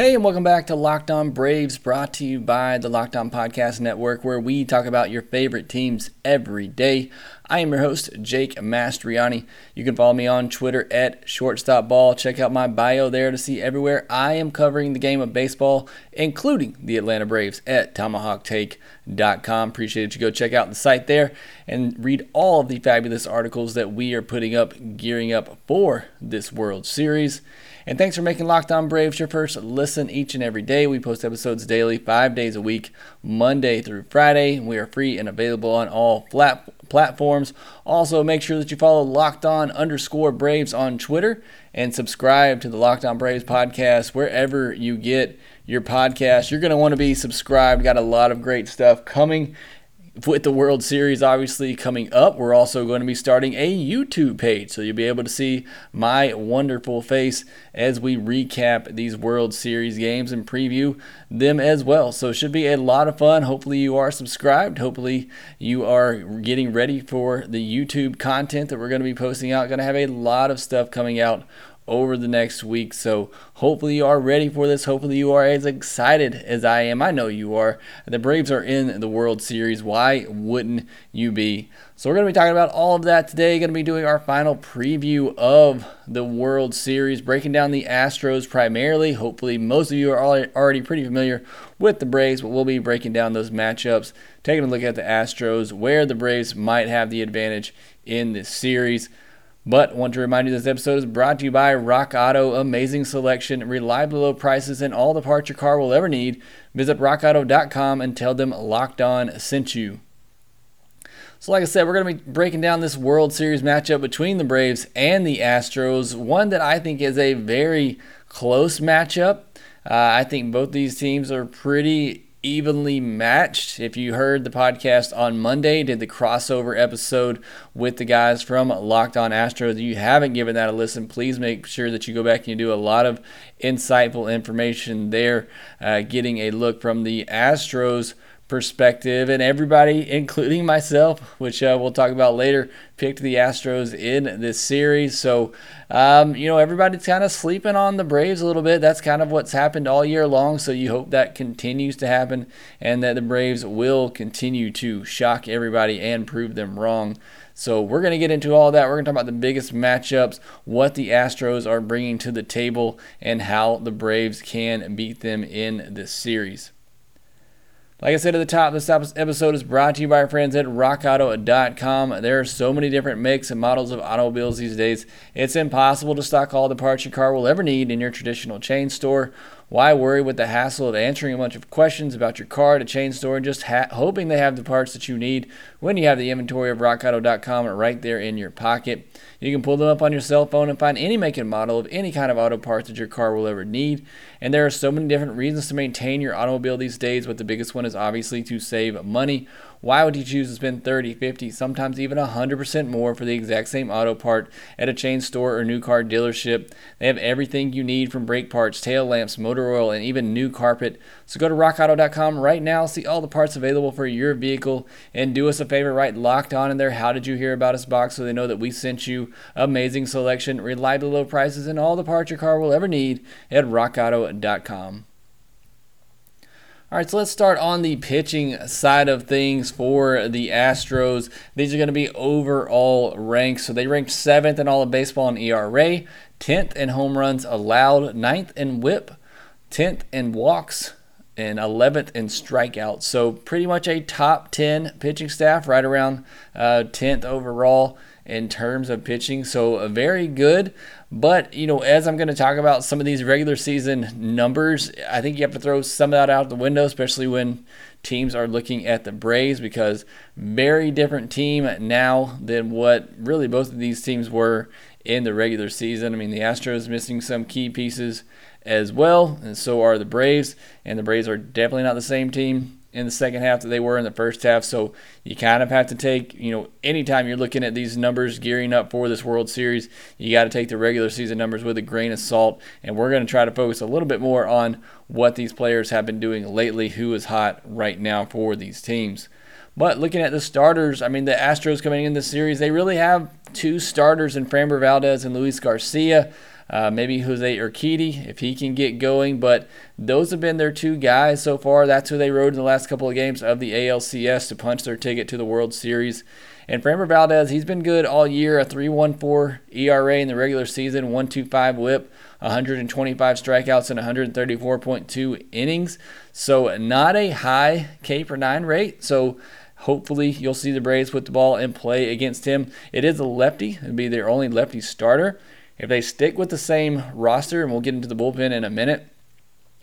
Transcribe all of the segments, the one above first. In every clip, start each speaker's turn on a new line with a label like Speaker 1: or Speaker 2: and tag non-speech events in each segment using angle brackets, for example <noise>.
Speaker 1: Hey, and welcome back to Locked On Braves, brought to you by the Locked On Podcast Network, where we talk about your favorite teams every day. I am your host, Jake Mastroianni. You can follow me on Twitter at shortstopball. Check out my bio there to see everywhere I am covering the game of baseball, including the Atlanta Braves at tomahawktake.com. Appreciate it. You go check out the site there and read all of the fabulous articles that we are putting up, gearing up for this World Series. And thanks for making Locked On Braves your first listen each and every day. We post episodes daily, five days a week, Monday through Friday. We are free and available on all flat platforms. Also, make sure that you follow Locked On underscore Braves on Twitter and subscribe to the Locked On Braves podcast wherever you get your podcast. You're going to want to be subscribed. Got a lot of great stuff coming with the World Series obviously coming up, we're also going to be starting a YouTube page. So you'll be able to see my wonderful face as we recap these World Series games and preview them as well. So it should be a lot of fun. Hopefully, you are subscribed. Hopefully, you are getting ready for the YouTube content that we're going to be posting out. Going to have a lot of stuff coming out over the next week. So hopefully you are ready for this. Hopefully you are as excited as I am. I know you are. The Braves are in the World Series. Why wouldn't you be? So we're going to be talking about all of that today. Going to be doing our final preview of the World Series, breaking down the Astros primarily. Hopefully most of you are already pretty familiar with the Braves, but we'll be breaking down those matchups, taking a look at the Astros, where the Braves might have the advantage in this series. But want to remind you this episode is brought to you by Rock Auto. Amazing selection, reliably low prices, and all the parts your car will ever need. Visit rockauto.com and tell them Locked On sent you. So, like I said, we're going to be breaking down this World Series matchup between the Braves and the Astros. One that I think is a very close matchup. Uh, I think both these teams are pretty evenly matched. If you heard the podcast on Monday, did the crossover episode with the guys from Locked On Astros. If you haven't given that a listen, please make sure that you go back and you do a lot of insightful information there, uh, getting a look from the Astros perspective, and everybody, including myself, which uh, we'll talk about later, picked the Astros in this series. So, um, you know, everybody's kind of sleeping on the Braves a little bit. That's kind of what's happened all year long. So, you hope that continues to happen and that the Braves will continue to shock everybody and prove them wrong. So, we're going to get into all that. We're going to talk about the biggest matchups, what the Astros are bringing to the table, and how the Braves can beat them in this series. Like I said at the top, this episode is brought to you by our friends at rockauto.com. There are so many different makes and models of automobiles these days, it's impossible to stock all the parts your car will ever need in your traditional chain store. Why worry with the hassle of answering a bunch of questions about your car at a chain store and just ha- hoping they have the parts that you need when you have the inventory of rockauto.com right there in your pocket? You can pull them up on your cell phone and find any make and model of any kind of auto parts that your car will ever need. And there are so many different reasons to maintain your automobile these days, but the biggest one is obviously to save money. Why would you choose to spend 30, 50, sometimes even 100% more for the exact same auto part at a chain store or new car dealership? They have everything you need from brake parts, tail lamps, motor oil, and even new carpet. So go to rockauto.com right now, see all the parts available for your vehicle, and do us a favor, write locked on in there. How did you hear about us box so they know that we sent you amazing selection, reliably low prices, and all the parts your car will ever need at rockauto.com. All right, so let's start on the pitching side of things for the Astros. These are going to be overall ranks. So they ranked seventh in all of baseball in ERA, 10th in home runs allowed, 9th in whip, 10th in walks, and 11th in strikeouts. So pretty much a top 10 pitching staff, right around uh, 10th overall in terms of pitching. So uh, very good. But, you know, as I'm going to talk about some of these regular season numbers, I think you have to throw some of that out the window, especially when teams are looking at the Braves, because very different team now than what really both of these teams were in the regular season. I mean, the Astros missing some key pieces as well, and so are the Braves. And the Braves are definitely not the same team in the second half that they were in the first half. So you kind of have to take, you know, anytime you're looking at these numbers gearing up for this World Series, you got to take the regular season numbers with a grain of salt. And we're going to try to focus a little bit more on what these players have been doing lately, who is hot right now for these teams. But looking at the starters, I mean, the Astros coming in this series, they really have two starters in Framber Valdez and Luis Garcia. Uh, maybe Jose Urquidy if he can get going, but those have been their two guys so far. That's who they rode in the last couple of games of the ALCS to punch their ticket to the World Series. And Framber Valdez, he's been good all year. A 3.14 ERA in the regular season, 1.25 WHIP, 125 strikeouts, and 134.2 innings. So not a high K per nine rate. So hopefully you'll see the Braves put the ball in play against him. It is a lefty. It'd be their only lefty starter. If they stick with the same roster, and we'll get into the bullpen in a minute,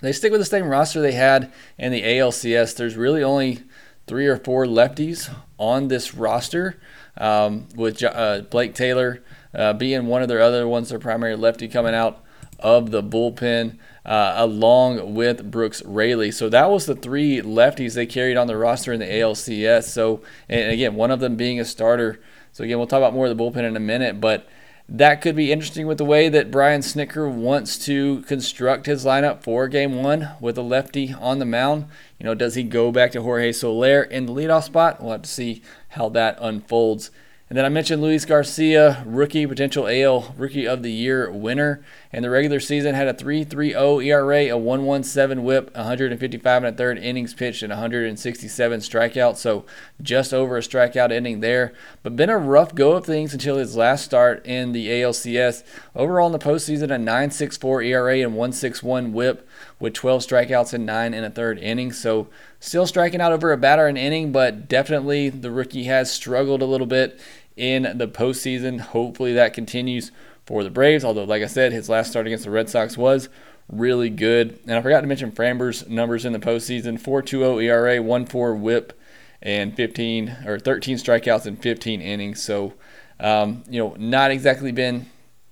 Speaker 1: they stick with the same roster they had in the ALCS. There's really only three or four lefties on this roster, um, with uh, Blake Taylor uh, being one of their other ones, their primary lefty coming out of the bullpen. Uh, along with Brooks Raley. So that was the three lefties they carried on the roster in the ALCS. So, and again, one of them being a starter. So, again, we'll talk about more of the bullpen in a minute, but that could be interesting with the way that Brian Snitker wants to construct his lineup for game one with a lefty on the mound. You know, does he go back to Jorge Soler in the leadoff spot? We'll have to see how that unfolds. And then I mentioned Luis Garcia, rookie, potential AL Rookie of the Year winner. In the regular season, had a 3.30 ERA, a 1.17 WHIP, 155 and a third innings pitched, and 167 strikeouts. So just over a strikeout inning there. But been a rough go of things until his last start in the ALCS. Overall in the postseason, a 9.64 ERA and 1.61 WHIP with 12 strikeouts and nine and a third inning. So still striking out over a batter an inning, but definitely the rookie has struggled a little bit in the postseason. Hopefully that continues for the Braves. Although, like I said, his last start against the Red Sox was really good. And I forgot to mention Framber's numbers in the postseason: 4.20 ERA, 1.4 WHIP, and 15 or 13 strikeouts in 15 innings. So, um, you know, not exactly been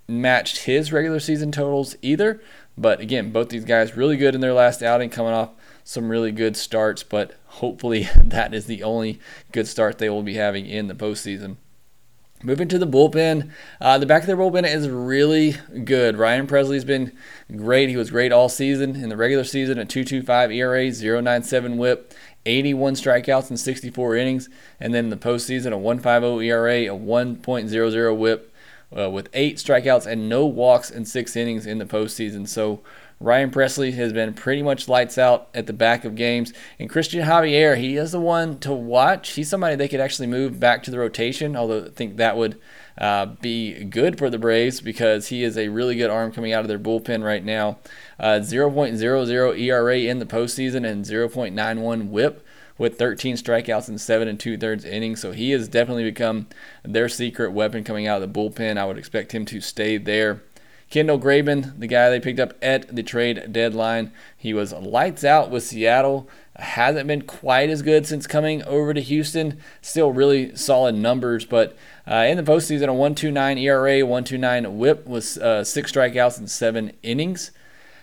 Speaker 1: matched his regular season totals either. But again, both these guys really good in their last outing, coming off some really good starts. But hopefully, <laughs> that is the only good start they will be having in the postseason. Moving to the bullpen, uh, the back of their bullpen is really good. Ryan Pressly's been great. He was great all season in the regular season, a 2.25 ERA, 0.97 WHIP, 81 strikeouts in 64 innings, and then in the postseason, a 1.50 ERA, a 1.00 WHIP, uh, with eight strikeouts and no walks in six innings in the postseason. So Ryan Pressly has been pretty much lights out at the back of games. And Cristian Javier, he is the one to watch. He's somebody they could actually move back to the rotation, although I think that would uh, be good for the Braves because he is a really good arm coming out of their bullpen right now. Uh, 0.00 ERA in the postseason and 0.91 whip with 13 strikeouts and seven and two thirds innings. So he has definitely become their secret weapon coming out of the bullpen. I would expect him to stay there. Kendall Graveman, the guy they picked up at the trade deadline, he was lights out with Seattle. Hasn't been quite as good since coming over to Houston. Still really solid numbers, but uh, in the postseason, a 129 ERA, 129 WHIP with uh, six strikeouts and seven innings.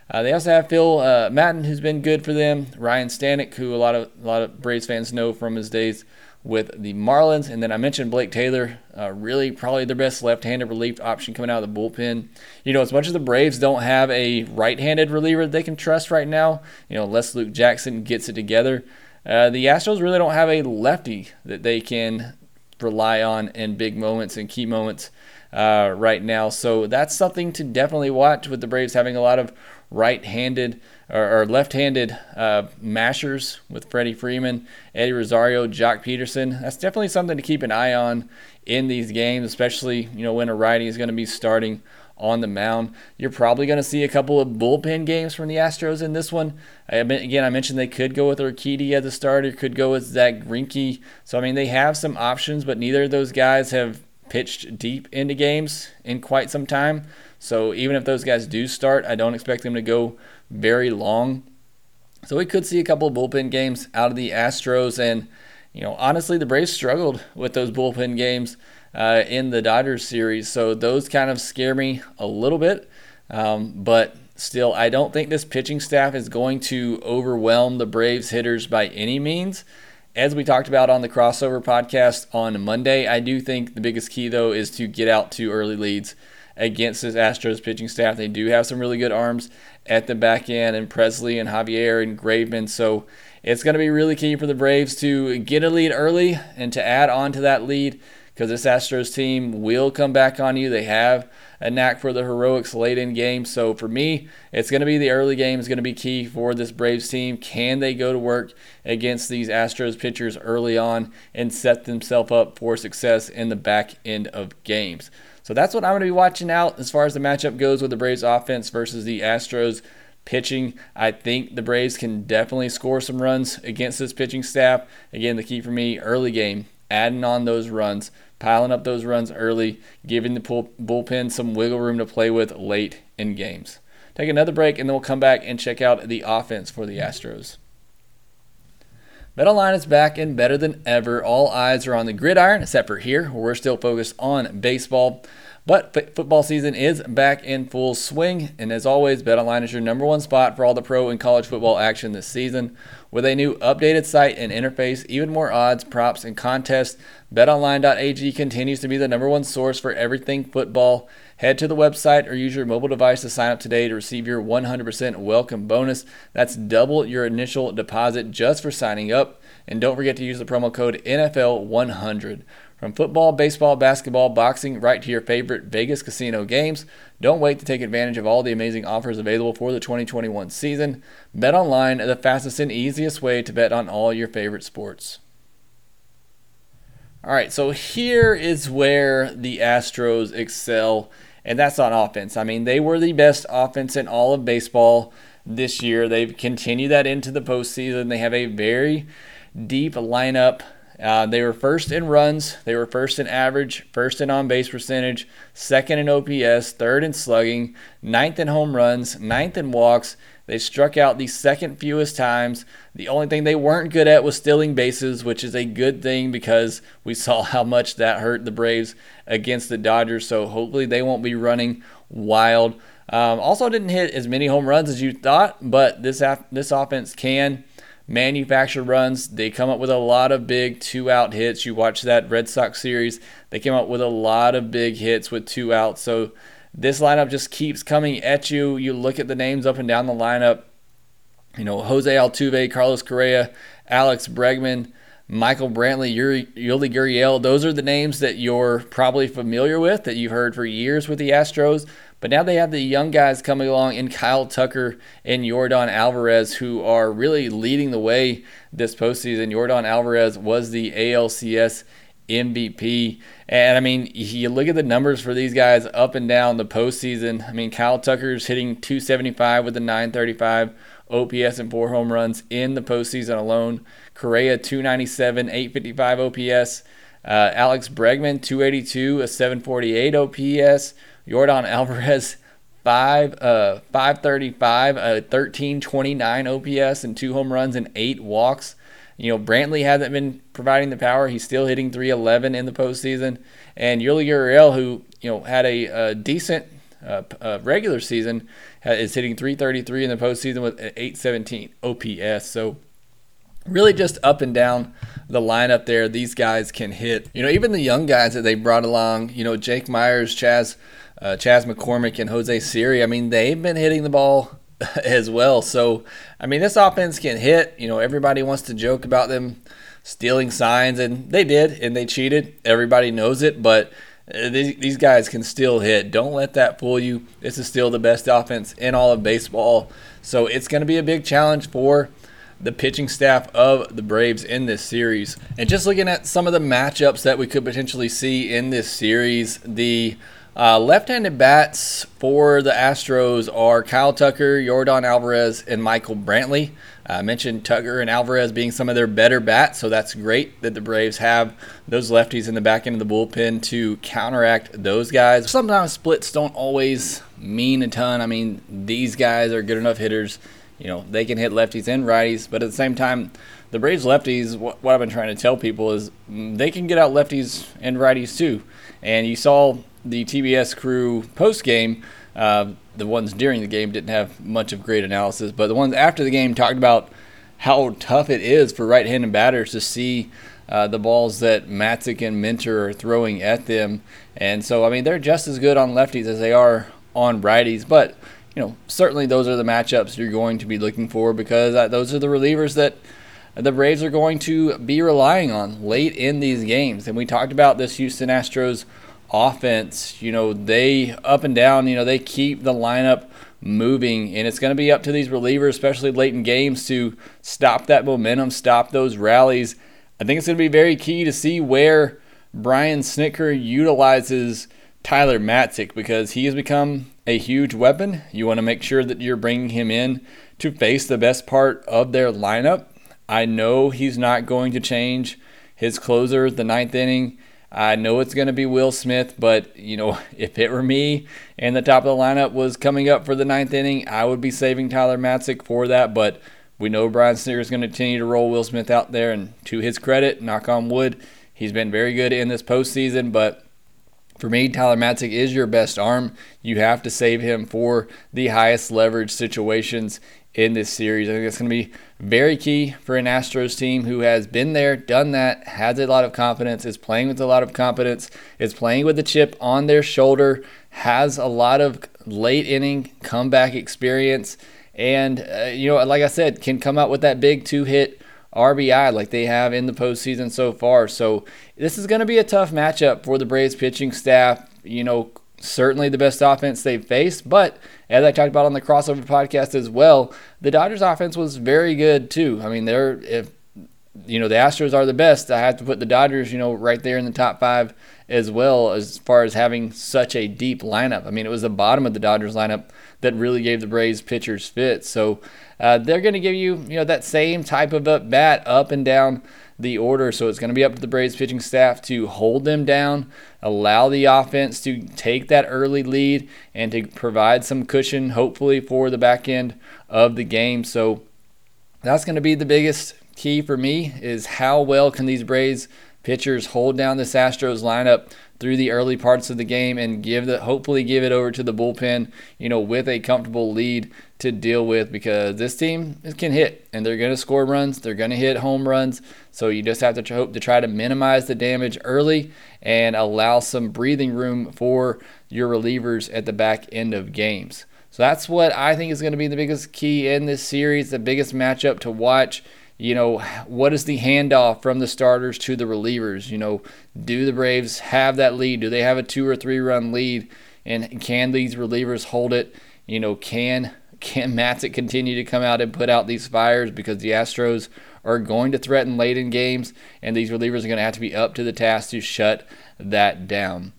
Speaker 1: Uh, they also have Phil uh, who's been good for them. Ryne Stanek, who a lot of a lot of Braves fans know from his days with the Marlins. And then I mentioned Blake Taylor, uh, really probably their best left-handed relief option coming out of the bullpen. You know, as much as the Braves don't have a right-handed reliever they can trust right now, you know, unless Luke Jackson gets it together, uh, the Astros really don't have a lefty that they can rely on in big moments and key moments uh, right now. So that's something to definitely watch with the Braves having a lot of right-handed or, or left-handed uh, mashers with Freddie Freeman, Eddie Rosario, Joc Pederson. That's definitely something to keep an eye on in these games, especially you know when a righty is going to be starting on the mound. You're probably going to see a couple of bullpen games from the Astros in this one. I, again, I mentioned they could go with Urquidy as a starter, could go with Zack Greinke. So I mean, they have some options, but neither of those guys have pitched deep into games in quite some time. So even if those guys do start, I don't expect them to go very long. So we could see a couple of bullpen games out of the Astros. And, you know, honestly, the Braves struggled with those bullpen games uh, in the Dodgers series. So those kind of scare me a little bit. Um, but Still, I don't think this pitching staff is going to overwhelm the Braves hitters by any means. As we talked about on the crossover podcast on Monday, I do think the biggest key, though, is to get out to early leads against this Astros pitching staff. They do have some really good arms at the back end, and Pressly and Javier and Graveman. So it's going to be really key for the Braves to get a lead early and to add on to that lead because this Astros team will come back on you. They have a knack for the heroics late in games. So for me, it's going to be the early game is going to be key for this Braves team. Can they go to work against these Astros pitchers early on and set themselves up for success in the back end of games? So that's what I'm going to be watching out as far as the matchup goes with the Braves offense versus the Astros pitching. I think the Braves can definitely score some runs against this pitching staff. Again, the key for me, early game, adding on those runs, piling up those runs early, giving the bullpen some wiggle room to play with late in games. Take another break, and then we'll come back and check out the offense for the Astros. BetOnline is back and better than ever. All eyes are on the gridiron, except for here, where we're still focused on baseball. But football season is back in full swing, and as always, BetOnline is your number one spot for all the pro and college football action this season. With a new updated site and interface, even more odds, props, and contests, BetOnline.ag continues to be the number one source for everything football. Head to the website or use your mobile device to sign up today to receive your 100% welcome bonus. That's double your initial deposit just for signing up. And don't forget to use the promo code NFL100. From football, baseball, basketball, boxing, right to your favorite Vegas casino games, don't wait to take advantage of all the amazing offers available for the 2021 season. Bet online, the fastest and easiest way to bet on all your favorite sports. All right, so here is where the Astros excel, and that's on offense. I mean, they were the best offense in all of baseball this year. They've continued that into the postseason. They have a very deep lineup uh, they were first in runs, they were first in average, first in on base percentage, second in OPS, third in slugging, ninth in home runs, ninth in walks. They struck out the second fewest times. The only thing they weren't good at was stealing bases, which is a good thing because we <laughs> saw how much that hurt the Braves against the Dodgers. So hopefully they won't be running wild. Um, also, didn't hit as many home runs as you thought, but this this offense can manufactured runs. They come up with a lot of big two out hits. You watch that Red Sox series, they came up with a lot of big hits with two outs. So this lineup just keeps coming at you. You look at the names up and down the lineup. You know, Jose Altuve, Carlos Correa, Alex Bregman, Michael Brantley, Yuli, Gurriel. Those are the names that you're probably familiar with, that you've heard for years with the Astros. But now they have the young guys coming along in Kyle Tucker and Yordan Alvarez, who are really leading the way this postseason. Yordan Alvarez was the ALCS MVP. And I mean, you look at the numbers for these guys up and down the postseason. I mean, Kyle Tucker's hitting 275 with a 935 OPS and four home runs in the postseason alone. Correa 297, 855 OPS. Uh, Alex Bregman 282, a 748 OPS. Yordan Alvarez, five uh, 535, a 1329 OPS, and two home runs and eight walks. You know, Brantley hasn't been providing the power. He's still hitting 311 in the postseason. And Yuli Gurriel, who, you know, had a, a decent uh, uh, regular season, is hitting 333 in the postseason with 817 OPS. So really just up and down the lineup there. These guys can hit. You know, even the young guys that they brought along, you know, Jake Meyers, Chas uh, Chas McCormick and Jose Siri, I mean, they've been hitting the ball <laughs> as well. So, I mean, this offense can hit. You know, everybody wants to joke about them stealing signs, and they did, and they cheated. Everybody knows it, but uh, these guys can still hit. Don't let that fool you. This is still the best offense in all of baseball. So, it's going to be a big challenge for the pitching staff of the Braves in this series. And just looking at some of the matchups that we could potentially see in this series, the uh, left-handed bats for the Astros are Kyle Tucker, Yordan Alvarez, and Michael Brantley. I mentioned Tucker and Alvarez being some of their better bats, so that's great that the Braves have those lefties in the back end of the bullpen to counteract those guys. Sometimes splits don't always mean a ton. I mean, these guys are good enough hitters. You know, they can hit lefties and righties, but at the same time, the Braves lefties, what, I've been trying to tell people is mm, they can get out lefties and righties too. And you saw the TBS crew post game. Uh, the ones during the game didn't have much of great analysis, but the ones after the game talked about how tough it is for right-handed batters to see uh, the balls that Matzek and Minter are throwing at them. And so, I mean, they're just as good on lefties as they are on righties. But, you know, certainly those are the matchups you're going to be looking for because those are the relievers that the Braves are going to be relying on late in these games. And we talked about this Houston Astros offense. You know, they up and down, you know, they keep the lineup moving. And it's going to be up to these relievers, especially late in games, to stop that momentum, stop those rallies. I think it's going to be very key to see where Brian Snitker utilizes Tyler Matzek because he has become a huge weapon. You want to make sure that you're bringing him in to face the best part of their lineup. I know he's not going to change his closer the ninth inning. I know it's going to be Will Smith, but you know, <laughs> if it were me and the top of the lineup was coming up for the ninth inning, I would be saving Tyler Matzek for that. But we know Brian Snitker is going to continue to roll Will Smith out there, and to his credit, knock on wood, he's been very good in this postseason. But for me, Tyler Matzek is your best arm. You have to save him for the highest leverage situations in this series. I think it's going to be very key for an Astros team who has been there, done that, has a lot of confidence, is playing with a lot of confidence, is playing with the chip on their shoulder, has a lot of late inning comeback experience, and uh, you know, like I said, can come out with that big two hit RBI like they have in the postseason so far. So this is going to be a tough matchup for the Braves pitching staff. You know, certainly the best offense they've faced. But as I talked about on the crossover podcast as well, the Dodgers offense was very good too. I mean, they're if you know the Astros are the best, I have to put the Dodgers, you know, right there in the top five as well as far as having such a deep lineup. I mean, it was the bottom of the Dodgers lineup that really gave the Braves pitchers fit. So uh, they're going to give you, you know, that same type of up bat up and down the order. So it's going to be up to the Braves pitching staff to hold them down, allow the offense to take that early lead, and to provide some cushion, hopefully, for the back end of the game. So that's going to be the biggest key for me is how well can these Braves pitchers hold down this Astros lineup through the early parts of the game and give the hopefully give it over to the bullpen, you know, with a comfortable lead to deal with because this team can hit and they're going to score runs, they're going to hit home runs. So you just have to hope to try to minimize the damage early and allow some breathing room for your relievers at the back end of games. So that's what I think is going to be the biggest key in this series, the biggest matchup to watch. You know, what is the handoff from the starters to the relievers? You know, do the Braves have that lead? Do they have a two or three run lead? And can these relievers hold it? You know, can can Matzek continue to come out and put out these fires because the Astros are going to threaten late in games, and these relievers are going to have to be up to the task to shut that down.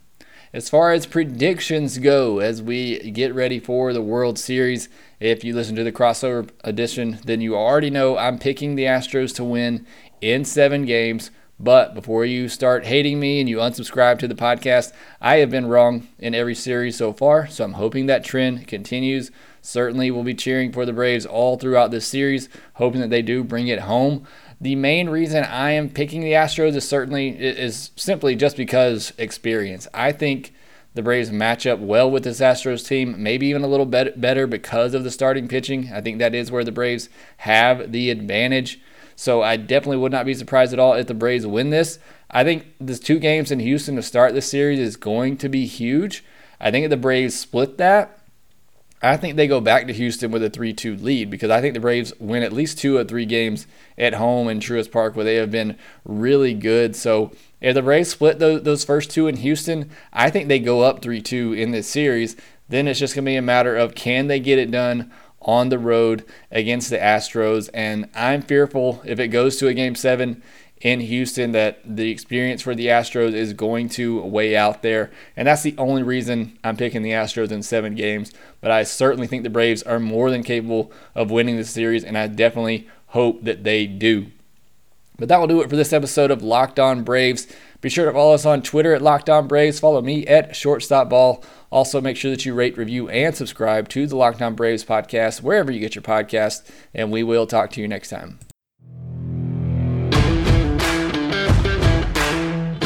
Speaker 1: As far as predictions go, as we get ready for the World Series, if you listen to the crossover edition, then you already know I'm picking the Astros to win in seven games. But before you start hating me and you unsubscribe to the podcast, I have been wrong in every series so far. So I'm hoping that trend continues. Certainly, we'll be cheering for the Braves all throughout this series, hoping that they do bring it home. The main reason I am picking the Astros is certainly is simply just because experience. I think the Braves match up well with this Astros team, maybe even a little bit better because of the starting pitching. I think that is where the Braves have the advantage. So I definitely would not be surprised at all if the Braves win this. I think this two games in Houston to start this series is going to be huge. I think if the Braves split that, I think they go back to Houston with a 3 2 lead because I think the Braves win at least two of three games at home in Truist Park where they have been really good. So if the Braves split those, those first two in Houston, I think they go up 3 2 in this series. Then it's just going to be a matter of can they get it done on the road against the Astros. And I'm fearful if it goes to a game seven in Houston that the experience for the Astros is going to weigh out there. And that's the only reason I'm picking the Astros in seven games. But I certainly think the Braves are more than capable of winning the series, and I definitely hope that they do. But that will do it for this episode of Locked On Braves. Be sure to follow us on Twitter at Locked On Braves. Follow me at Shortstop Ball. Also, make sure that you rate, review, and subscribe to the Locked On Braves podcast wherever you get your podcast. And we will talk to you next time.